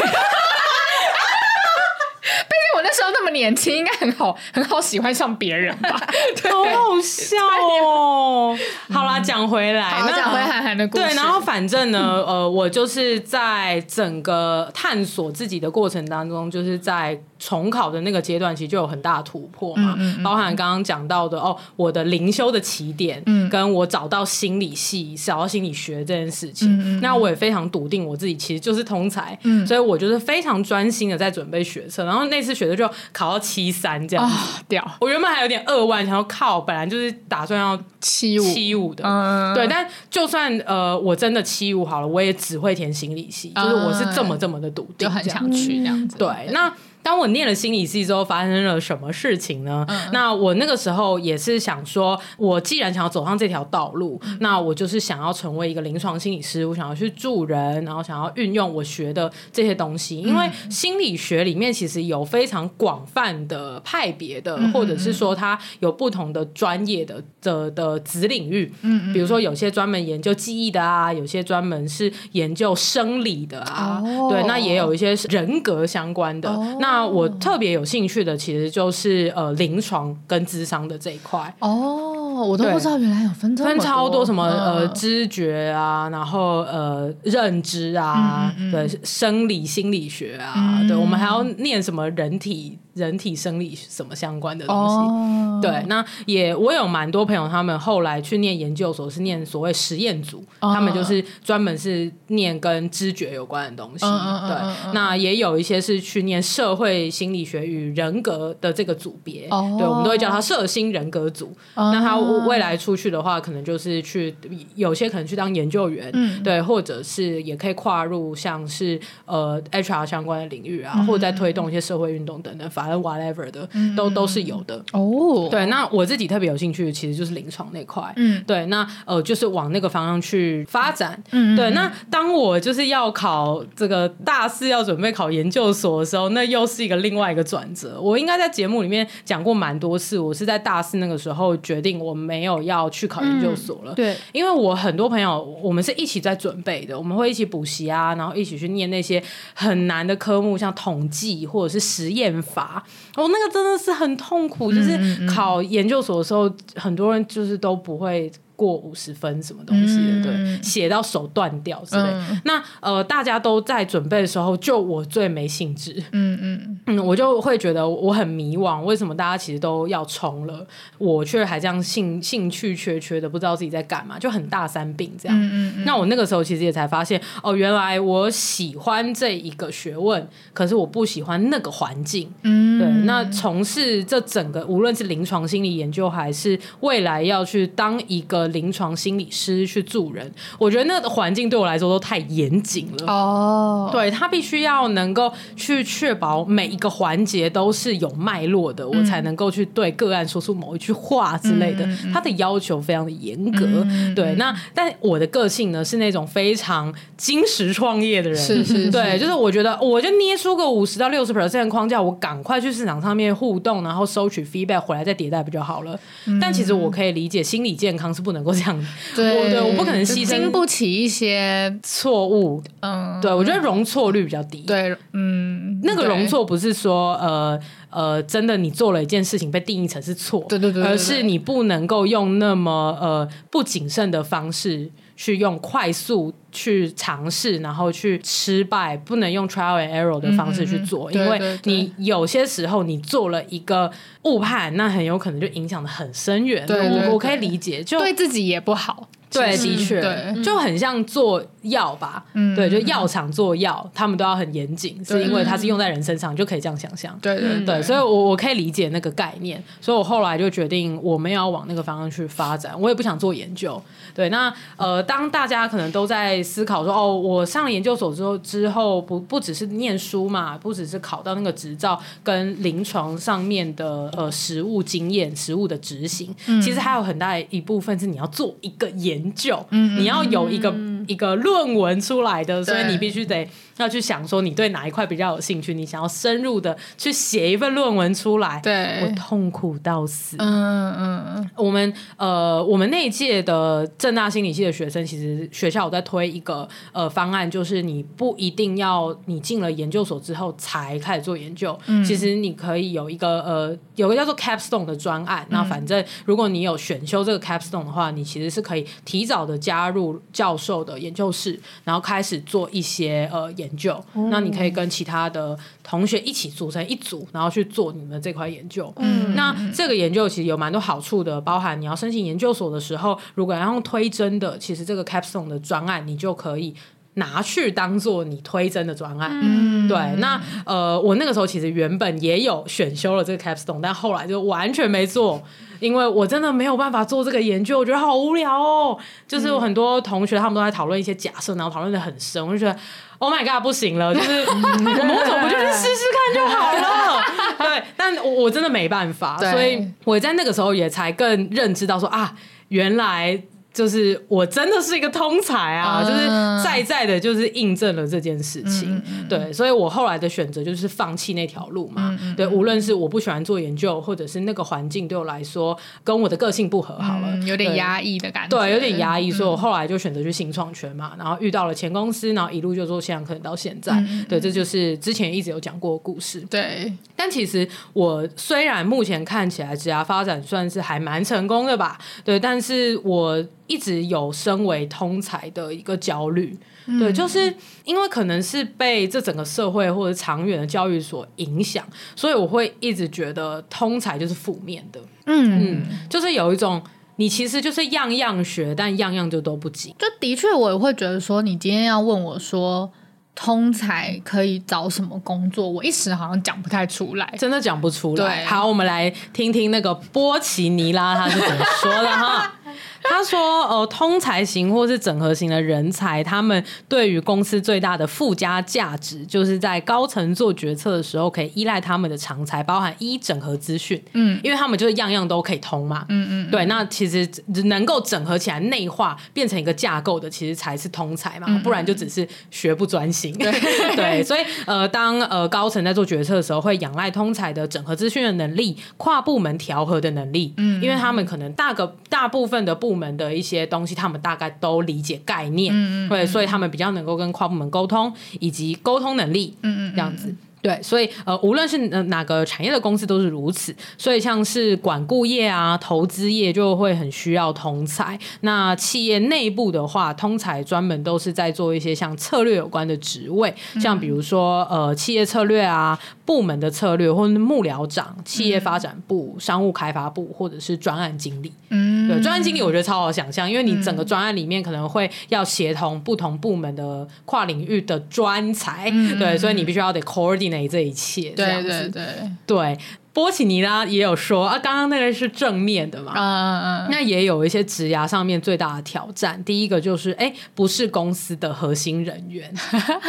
我。那时候那么年轻，应该很好，很好喜欢上别人吧？
好好笑哦！好啦，讲回来，
讲回韩寒的故事。
对，然后反正呢，呃，我就是在整个探索自己的过程当中，就是在重考的那个阶段，其实就有很大的突破嘛。包含刚刚讲到的哦，我的灵修的起点，跟我找到心理系、找到心理学这件事情。那我也非常笃定我自己其实就是通才，所以我就是非常专心的在准备学测。然后那次学测。就考到七三这样子
掉，
我原本还有点二万，想要靠，本来就是打算要七五七五的，对。但就算呃我真的七五好了，我也只会填心理系，就是我是这么这么的笃定，
就很想去这样子。
对，那。当我念了心理系之后，发生了什么事情呢？嗯、那我那个时候也是想说，我既然想要走上这条道路，嗯、那我就是想要成为一个临床心理师，我想要去助人，然后想要运用我学的这些东西。因为心理学里面其实有非常广泛的派别的，嗯、或者是说它有不同的专业的的的子领域。嗯，比如说有些专门研究记忆的啊，有些专门是研究生理的啊。哦、对，那也有一些是人格相关的。哦、那那我特别有兴趣的，其实就是呃临床跟智商的这一块。
哦，我都不知道原来有分
分超多什么呃知觉啊，然后呃认知啊，嗯嗯嗯对生理心理学啊，嗯、对我们还要念什么人体。人体生理什么相关的东西，oh. 对，那也我有蛮多朋友，他们后来去念研究所是念所谓实验组，oh. 他们就是专门是念跟知觉有关的东西，oh. 对，oh. 那也有一些是去念社会心理学与人格的这个组别，oh. 对，我们都会叫他社心人格组。Oh. 那他未来出去的话，可能就是去有些可能去当研究员，oh. 对，或者是也可以跨入像是呃 HR 相关的领域啊，oh. 或者在推动一些社会运动等等反正 whatever 的，嗯、都都是有的。
哦，
对，那我自己特别有兴趣的其实就是临床那块。嗯，对，那呃就是往那个方向去发展。嗯，对，那当我就是要考这个大四要准备考研究所的时候，那又是一个另外一个转折。我应该在节目里面讲过蛮多次，我是在大四那个时候决定我没有要去考研究所了。嗯、
对，
因为我很多朋友，我们是一起在准备的，我们会一起补习啊，然后一起去念那些很难的科目，像统计或者是实验法。哦，那个真的是很痛苦，就是考研究所的时候，很多人就是都不会。过五十分什么东西的，嗯、对，写到手断掉之类。嗯、那呃，大家都在准备的时候，就我最没兴致。嗯嗯嗯，我就会觉得我很迷惘，为什么大家其实都要冲了，我却还这样兴兴趣缺缺的，不知道自己在干嘛，就很大三病这样。嗯嗯，那我那个时候其实也才发现，哦，原来我喜欢这一个学问，可是我不喜欢那个环境。嗯，对。那从事这整个，无论是临床心理研究，还是未来要去当一个。临床心理师去助人，我觉得那个环境对我来说都太严谨了。哦，oh. 对，他必须要能够去确保每一个环节都是有脉络的，嗯、我才能够去对个案说出某一句话之类的。嗯、他的要求非常的严格。嗯、对，那但我的个性呢是那种非常精实创业的人。是是是，对，就是我觉得我就捏出个五十到六十 percent 的框架，我赶快去市场上面互动，然后收取 feedback 回来再迭代不就好了？嗯、但其实我可以理解，心理健康是不能。能够这样，对，我对我不可能牺牲，
经不起一些
错误。嗯，对我觉得容错率比较低。
对，嗯，
那个容错不是说呃呃，真的你做了一件事情被定义成是错，
对对对，
而是你不能够用那么呃不谨慎的方式。去用快速去尝试，然后去失败，不能用 trial and error 的方式去做，嗯、因为你有些时候你做了一个误判，那很有可能就影响的很深远。我我可以理解，就
对自己也不好。
对，的确，对，就很像做药吧。嗯，对，就药厂做药，他们都要很严谨，是因为它是用在人身上，就可以这样想象。
对对
对，所以我我可以理解那个概念，所以我后来就决定我们要往那个方向去发展。我也不想做研究。对，那呃，当大家可能都在思考说，哦，我上了研究所之后，之后不不只是念书嘛，不只是考到那个执照，跟临床上面的呃实务经验、实务的执行，其实还有很大一部分是你要做一个研。研究，你要有一个、嗯、一个论文出来的，所以你必须得要去想说你对哪一块比较有兴趣，你想要深入的去写一份论文出来。
对，
我痛苦到死。
嗯嗯嗯，
我们呃，我们那一届的正大心理系的学生，其实学校有在推一个呃方案，就是你不一定要你进了研究所之后才开始做研究，嗯、其实你可以有一个呃有个叫做 capstone 的专案。那、嗯、反正如果你有选修这个 capstone 的话，你其实是可以。提早的加入教授的研究室，然后开始做一些呃研究。嗯、那你可以跟其他的同学一起组成一组，然后去做你们这块研究。嗯，那这个研究其实有蛮多好处的，包含你要申请研究所的时候，如果要用推甄的，其实这个 capstone 的专案你就可以拿去当做你推甄的专案。嗯，对。那呃，我那个时候其实原本也有选修了这个 capstone，但后来就完全没做。因为我真的没有办法做这个研究，我觉得好无聊哦。就是有很多同学他们都在讨论一些假设，然后讨论的很深，我就觉得 Oh my God，不行了，就是我们怎么不就去试试看就好了？对，但我我真的没办法，所以我在那个时候也才更认知到说啊，原来。就是我真的是一个通才啊，uh, 就是在在的，就是印证了这件事情。嗯、对，所以我后来的选择就是放弃那条路嘛。嗯、对，无论是我不喜欢做研究，或者是那个环境对我来说跟我的个性不合，好了，
嗯、有点压抑的感觉。
对，有点压抑，所以我后来就选择去新创圈嘛。然后遇到了前公司，然后一路就做线上课程到现在。嗯、对，这就是之前一直有讲过的故事。
对，
但其实我虽然目前看起来职涯发展算是还蛮成功的吧，对，但是我。一直有身为通才的一个焦虑，嗯、对，就是因为可能是被这整个社会或者长远的教育所影响，所以我会一直觉得通才就是负面的，嗯嗯，就是有一种你其实就是样样学，但样样就都不及。
就的确，我也会觉得说，你今天要问我说通才可以找什么工作，我一时好像讲不太出来，
真的讲不出
来。
好，我们来听听那个波奇尼拉他是怎么说的哈。他说，呃，通才型或是整合型的人才，他们对于公司最大的附加价值，就是在高层做决策的时候，可以依赖他们的长才，包含一整合资讯，嗯，因为他们就是样样都可以通嘛，嗯嗯，对，那其实能够整合起来内化变成一个架构的，其实才是通才嘛，不然就只是学不专心，对，对，所以呃，当呃高层在做决策的时候，会仰赖通才的整合资讯的能力，跨部门调和的能力，嗯，因为他们可能大个大部分的部门的一些东西，他们大概都理解概念，嗯，对，所以他们比较能够跟跨部门沟通，以及沟通能力，嗯嗯，这样子。对，所以呃，无论是哪个产业的公司都是如此。所以像是管顾业啊、投资业就会很需要通才。那企业内部的话，通才专门都是在做一些像策略有关的职位，像比如说呃，企业策略啊、部门的策略，或者幕僚长、企业发展部、商务开发部，或者是专案经理。嗯，对，专案经理我觉得超好想象，因为你整个专案里面可能会要协同不同部门的跨领域的专才。嗯，对，所以你必须要得 coordinate。这一切，对对对对。波奇尼拉也有说啊，刚刚那个是正面的嘛，嗯嗯嗯，那也有一些职涯上面最大的挑战。第一个就是，哎，不是公司的核心人员，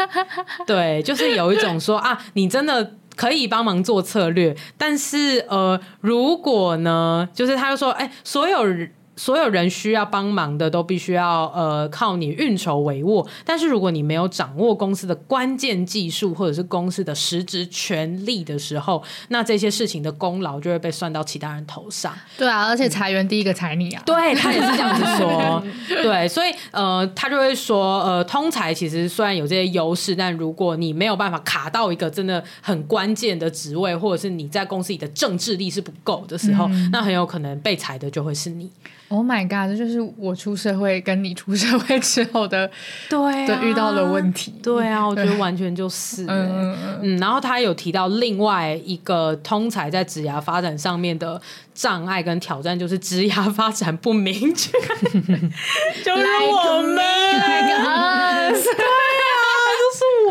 对，就是有一种说啊，你真的可以帮忙做策略，但是呃，如果呢，就是他就说，哎，所有人。所有人需要帮忙的都必须要呃靠你运筹帷幄，但是如果你没有掌握公司的关键技术或者是公司的实职权利的时候，那这些事情的功劳就会被算到其他人头上。
对啊，而且裁员第一个裁你啊，
对，他也是这样子说。对，所以呃，他就会说呃，通才其实虽然有这些优势，但如果你没有办法卡到一个真的很关键的职位，或者是你在公司里的政治力是不够的时候，嗯，那很有可能被裁的就会是你。
Oh my god！这就是我出社会跟你出社会之后的
对、啊、
遇到的问题。
对啊，我觉得完全就是、欸、嗯嗯。然后他有提到另外一个通才在职涯发展上面的障碍跟挑战，就是职涯发展不明确，就是我们。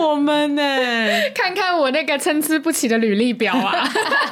我们呢？
看看我那个参差不齐的履历表啊！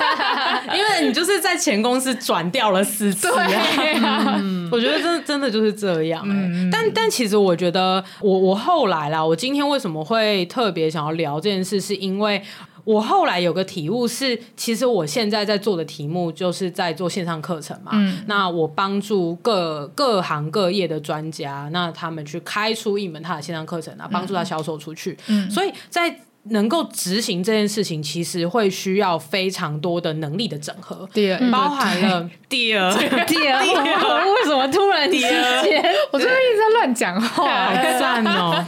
因为你就是在前公司转掉了四次啊。嗯、我觉得真的真的就是这样、欸。嗯、但但其实我觉得我，我我后来啦，我今天为什么会特别想要聊这件事，是因为。我后来有个体悟是，其实我现在在做的题目就是在做线上课程嘛。嗯、那我帮助各各行各业的专家，那他们去开出一门他的线上课程啊，帮助他销售出去。嗯、所以在能够执行这件事情，其实会需要非常多的能力的整合，
第二。
包含了第二。
第二，为什么突然第二？我最近一直在乱讲话，
算哦。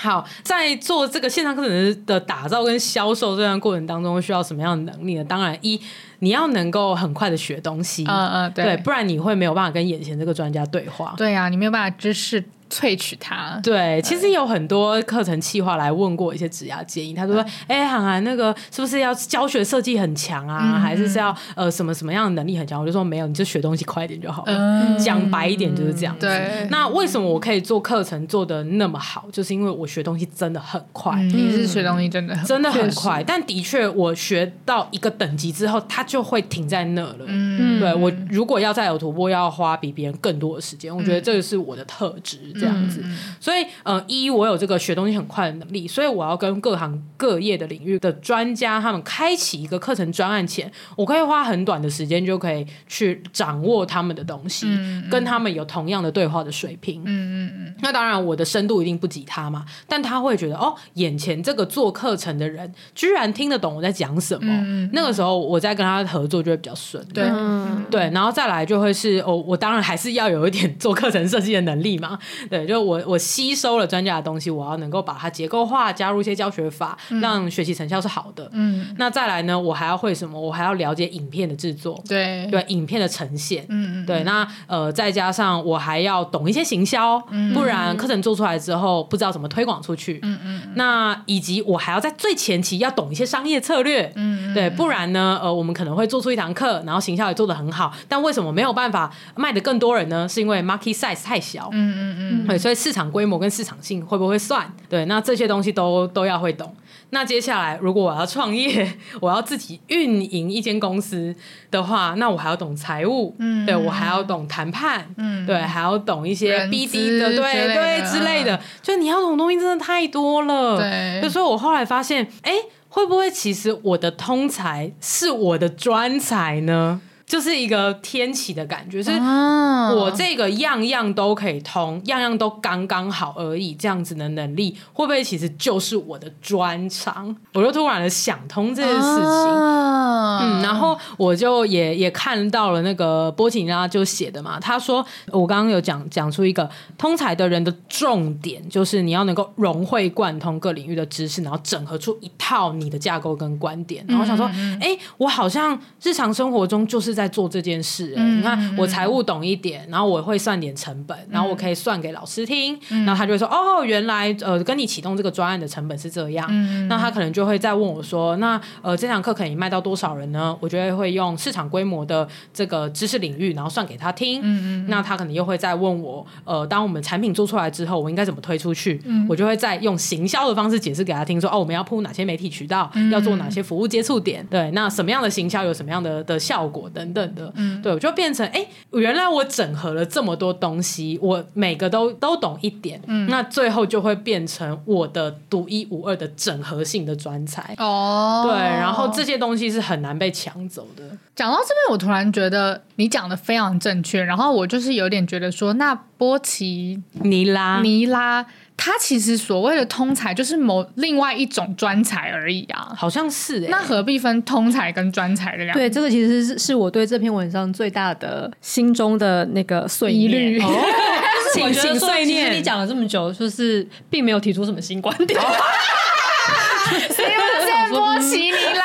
好，在做这个线上课程的打造跟销售这段过程当中，需要什么样的能力呢？当然，一你要能够很快的学东西，嗯嗯，对，对，不然你会没有办法跟眼前这个专家对话。
对啊，你没有办法知识。萃取它，
对，其实有很多课程企划来问过一些职涯建议，他就说：“哎，涵涵，那个是不是要教学设计很强啊，还是是要呃什么什么样的能力很强？”我就说没有，你就学东西快一点就好了。讲白一点就是这样子。
对，
那为什么我可以做课程做的那么好？就是因为我学东西真的很快。
你是学东西真的
真的很快，但的确我学到一个等级之后，它就会停在那了。嗯，对，我如果要再有突破，要花比别人更多的时间。我觉得这个是我的特质。这样子，嗯、所以呃，一我有这个学东西很快的能力，所以我要跟各行各业的领域的专家，他们开启一个课程专案前，我可以花很短的时间就可以去掌握他们的东西，跟他们有同样的对话的水平。嗯嗯嗯。那当然，我的深度一定不及他嘛，但他会觉得哦，眼前这个做课程的人居然听得懂我在讲什么，嗯嗯、那个时候我在跟他合作就会比较顺。对、嗯、对，然后再来就会是哦，我当然还是要有一点做课程设计的能力嘛。对，就我我吸收了专家的东西，我要能够把它结构化，加入一些教学法，嗯、让学习成效是好的。嗯，那再来呢，我还要会什么？我还要了解影片的制作，
对
对，影片的呈现，嗯对，那呃，再加上我还要懂一些行销，嗯、不然课程做出来之后不知道怎么推广出去。嗯嗯，那以及我还要在最前期要懂一些商业策略，嗯对，不然呢，呃，我们可能会做出一堂课，然后行销也做得很好，但为什么没有办法卖得更多人呢？是因为 market size 太小。嗯嗯嗯。嗯，对，所以市场规模跟市场性会不会算？对，那这些东西都都要会懂。那接下来，如果我要创业，我要自己运营一间公司的话，那我还要懂财务，嗯，对我还要懂谈判，嗯，对，还要懂一些 BD 的，对对之类的，就你要懂东西真的太多了，对，所以我后来发现，哎，会不会其实我的通才是我的专才呢？就是一个天启的感觉，是我这个样样都可以通，样样都刚刚好而已，这样子的能力会不会其实就是我的专长？我就突然的想通这件事情，嗯，然后我就也也看到了那个波奇尼拉就写的嘛，他说我刚刚有讲讲出一个通才的人的重点，就是你要能够融会贯通各领域的知识，然后整合出一套你的架构跟观点，然后我想说，哎，我好像日常生活中就是在。在做这件事，欸，你看我财务懂一点，然后我会算点成本，然后我可以算给老师听，然后他就会说哦，原来呃跟你启动这个专案的成本是这样，那他可能就会再问我说，那呃这堂课可以卖到多少人呢？我觉得会用市场规模的这个知识领域，然后算给他听，那他可能又会再问我，呃，当我们产品做出来之后，我应该怎么推出去？我就会再用行销的方式解释给他听，说哦，我们要铺哪些媒体渠道，要做哪些服务接触点，对，那什么样的行销有什么样的的效果等。等等的，嗯，对，我就变成哎，原来我整合了这么多东西，我每个都都懂一点，嗯，那最后就会变成我的独一无二的整合性的专才。哦，对，然后这些东西是很难被抢走的。
讲到这边，我突然觉得你讲的非常正确，然后我就是有点觉得说，那波奇
尼拉。
尼拉。他其实所谓的通才就是某另外一种专才而已啊，
好像是哎、欸。
那何必分通才跟专才的两？
对，这个其实是是我对这篇文章最大的心中的那个碎念。哦、请请碎念。你讲了这么久，就是并没有提出什么新观点。
所以我现在波奇尼拉，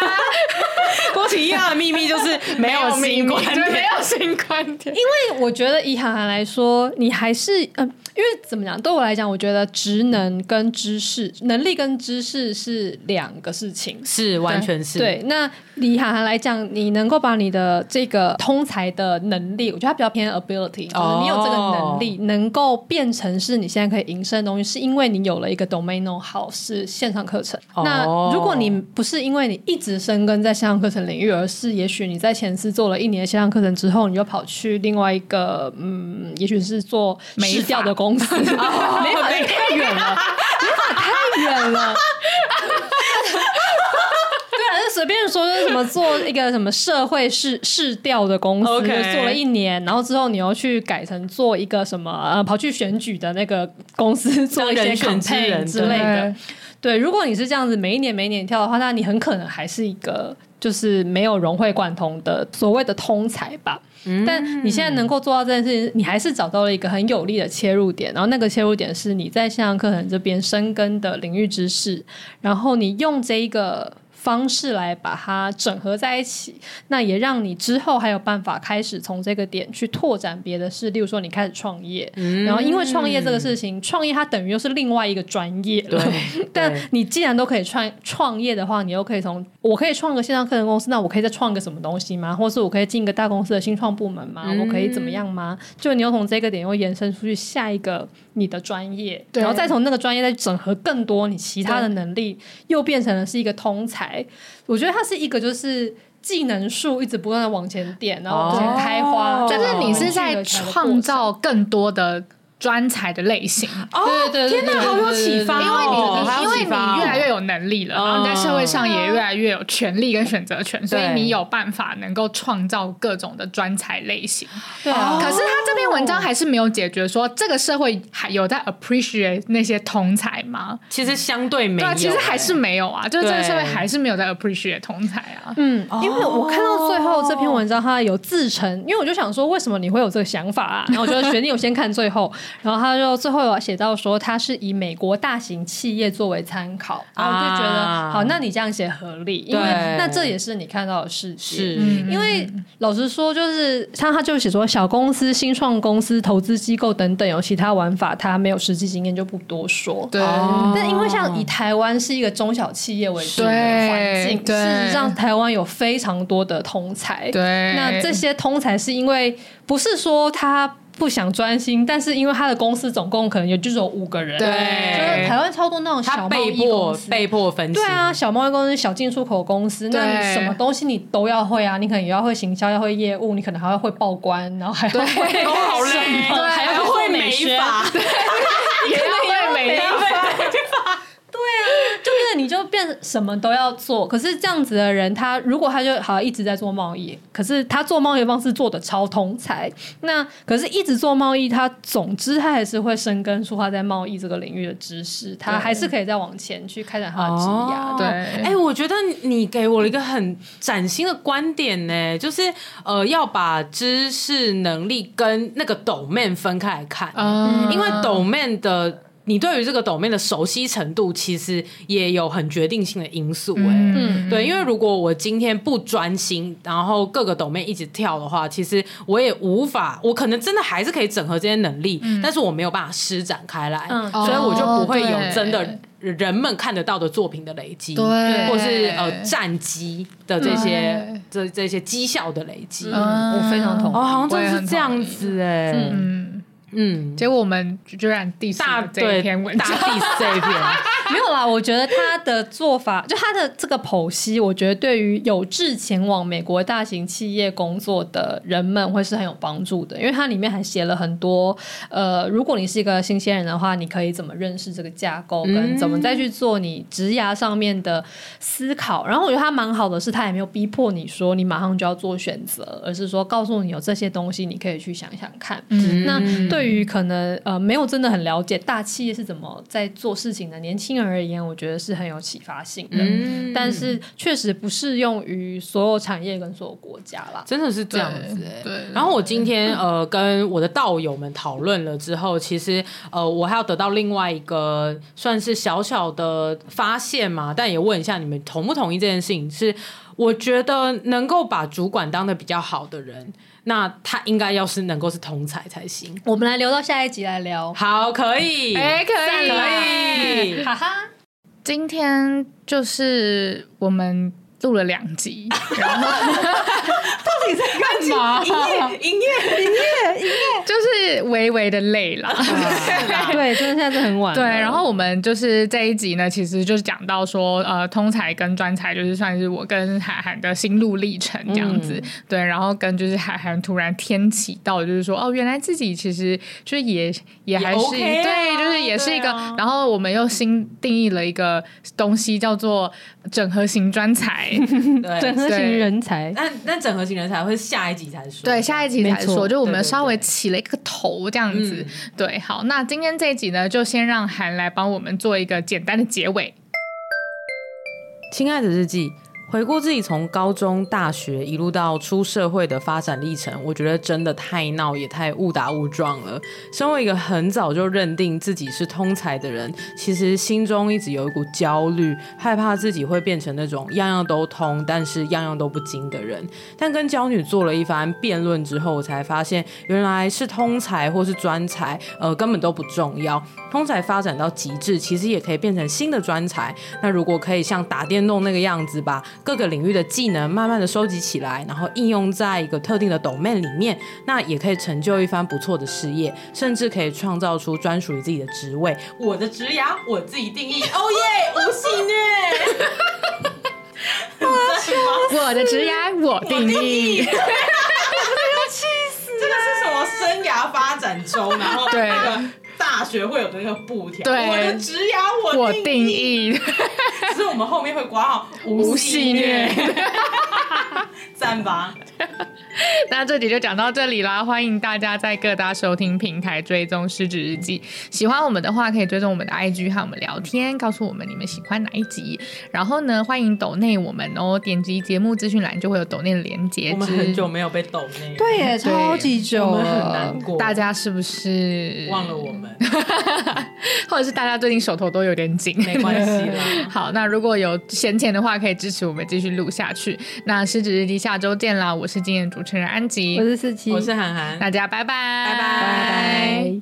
波奇尼拉的秘密就是没有新观点，
没有新观点。
因为我觉得以涵涵来说，你还是嗯。呃因为怎么讲，对我来讲，我觉得职能跟知识、能力跟知识是两个事情，
是完全是
对。那李涵涵来讲，你能够把你的这个通才的能力，我觉得它比较偏 ability，就是你有这个能力，哦、能够变成是你现在可以营生的东西，是因为你有了一个 domain know-how 是线上课程。哦、那如果你不是因为你一直深耕在线上课程领域，而是也许你在前司做了一年的线上课程之后，你就跑去另外一个，嗯，也许是做市调的工。公司，没法太远了，没法太远了。对啊，就随便说，就是什么做一个什么社会市市调的公司，Okay. 做了一年，然后之后你又去改成做一个什么呃，跑去选举的那个公司做一些 campaign 之类的。对，如果你是这样子，每一年每一年跳的话，那你很可能还是一个就是没有融会贯通的所谓的通才吧。但你现在能够做到这件事情，你还是找到了一个很有力的切入点，然后那个切入点是你在线上课程这边深耕的领域知识，然后你用这一个。方式来把它整合在一起，那也让你之后还有办法开始从这个点去拓展别的事，例如说你开始创业，嗯、然后因为创业这个事情，创业它等于又是另外一个专业了。对，但你既然都可以创创业的话，你又可以从我可以创个线上课程公司，那我可以再创个什么东西吗？或是我可以进一个大公司的新创部门吗？嗯、我可以怎么样吗？就你又从这个点又延伸出去下一个你的专业，然后再从那个专业再整合更多你其他的能力，又变成了是一个通才。我觉得它是一个，就是技能树一直不断的往前点，然后往前开花，
哦、就是你是在创造更多的。专才的类型
哦，对对对，天哪，好有启发！
因为你，因为你越来越有能力了，然后你在社会上也越来越有权利跟选择权，所以你有办法能够创造各种的专才类型。对啊，可是他这篇文章还是没有解决说这个社会还有在 appreciate 那些通才吗？
其实相对没有，
其实还是没有啊，就是这个社会还是没有在 appreciate 通才啊。
嗯，因为我看到最后这篇文章，他有自成，因为我就想说，为什么你会有这个想法啊？然后我觉得学弟我先看最后。然后他就最后有写到说，他是以美国大型企业作为参考，然后我就觉得、啊、好，那你这样写合理，因为那这也是你看到的世界。是，因为老实说，就是像他就写说，小公司、新创公司、投资机构等等有其他玩法，他没有实际经验就不多说。对，但因为像以台湾是一个中小企业为主的环境，事实上台湾有非常多的通才。对，那这些通才是因为不是说他。不想专心，但是因为他的公司总共可能也就只有五个人，
对，
就是台湾超多那种小贸易公司，
被迫被迫分析，
对啊，小贸易公司、小进出口公司，那你什么东西你都要会啊，你可能也要会行销，要会业务，你可能还要会报关，然后还要会
都好累，
对，还要会美发，对，
也要会美
就是你就变什么都要做，可是这样子的人，他如果他就好一直在做贸易，可是他做贸易的方式做的超通才，那可是一直做贸易，他总之他还是会生根出他在贸易这个领域的知识，他还是可以再往前去开展他的职业。
哦、对，哎、欸，我觉得你给我了一个很崭新的观点呢，就是呃要把知识能力跟那个 domain 分开来看，嗯，因为 domain 的。你对于这个 domain 的熟悉程度，其实也有很决定性的因素哎、对，因为如果我今天不专心，然后各个 domain 一直跳的话，其实我也无法，我可能真的还是可以整合这些能力，嗯、但是我没有办法施展开来，嗯、所以我就不会有真的人们看得到的作品的累积，对，或是呃战绩的这些这这些绩效的累积，
嗯，我非常同意，
哦，好像真的是这样子哎、欸，
嗯。嗯，结果我们居然第四这一篇文章，
大第四这一篇
没有啦。我觉得他的做法，就他的这个剖析，我觉得对于有志前往美国大型企业工作的人们会是很有帮助的，因为它里面还写了很多，呃，如果你是一个新鲜人的话，你可以怎么认识这个架构，跟怎么再去做你职涯上面的思考。然后我觉得他蛮好的是，他也没有逼迫你说你马上就要做选择，而是说告诉你有这些东西，你可以去想想看。嗯，那对。对于可能呃没有真的很了解大企业是怎么在做事情的年轻人而言，我觉得是很有启发性的。嗯，但是确实不适用于所有产业跟所有国家啦，
真的是这样子。对。然后我今天 呃跟我的道友们讨论了之后，其实呃我还要得到另外一个算是小小的发现嘛，但也问一下你们同不同意这件事情？是我觉得能够把主管当的比较好的人。那他应该要是能够是同才才行。
我们来留到下一集来聊。
好，可以，
哎、欸，可以，
可以，
哈哈。
今天就是我们。录了两集，然后
到底在干嘛？营业，营业，营业，营业，
就是微微的累了。
对，真的现在是很晚。
对，然后我们就是这一集呢，其实就是讲到说，呃，通才跟专才，就是算是我跟海涵的心路历程这样子。嗯、对，然后跟就是海涵突然天启到，就是说，哦，原来自己其实就是也也还是也、OK 啊、对，就是也是一个。啊、然后我们又新定义了一个东西，叫做整合型专才。
对整合型人才，
那那整合型人才会下一集才说，
对，下一集才说，就我们稍微起了一个头这样子，对，对，对，对，好，那今天这一集呢，就先让韩来帮我们做一个简单的结尾。
亲爱的日记。回顾自己从高中、大学一路到出社会的发展历程，我觉得真的太闹也太误打误撞了。身为一个很早就认定自己是通才的人，其实心中一直有一股焦虑，害怕自己会变成那种样样都通，但是样样都不精的人。但跟娇女做了一番辩论之后，我才发现原来是通才或是专才，呃，根本都不重要。通才发展到极致，其实也可以变成新的专才。那如果可以像打电动那个样子吧。各个领域的技能慢慢的收集起来，然后应用在一个特定的 domain 里面，那也可以成就一番不错的事业，甚至可以创造出专属于自己的职位。我的职涯我自己定义，哦耶，无戏虐。
我的职涯我定义，
要气死！这个是什么生涯发展中，然后对。大学会有的那个布条，对，我的职涯我定义，只是我们后面会挂号无戏虐，赞吧。
那这集就讲到这里啦，欢迎大家在各大收听平台追踪失职日记。喜欢我们的话，可以追踪我们的 IG 和我们聊天，告诉我们你们喜欢哪一集。然后呢，欢迎抖内我们哦，点击节目资讯栏就会有抖内的连接。
我们很久没有被抖内，
对耶，超级久，
我们很难过。
大家是不是
忘了我们？
或者是大家最近手头都有点紧？
没关系啦。
好，那如果有闲钱的话，可以支持我们继续录下去。那失职日记下周见啦！我是今天主持人安吉，
我是四七，
我是涵涵，
大家拜拜，
拜拜。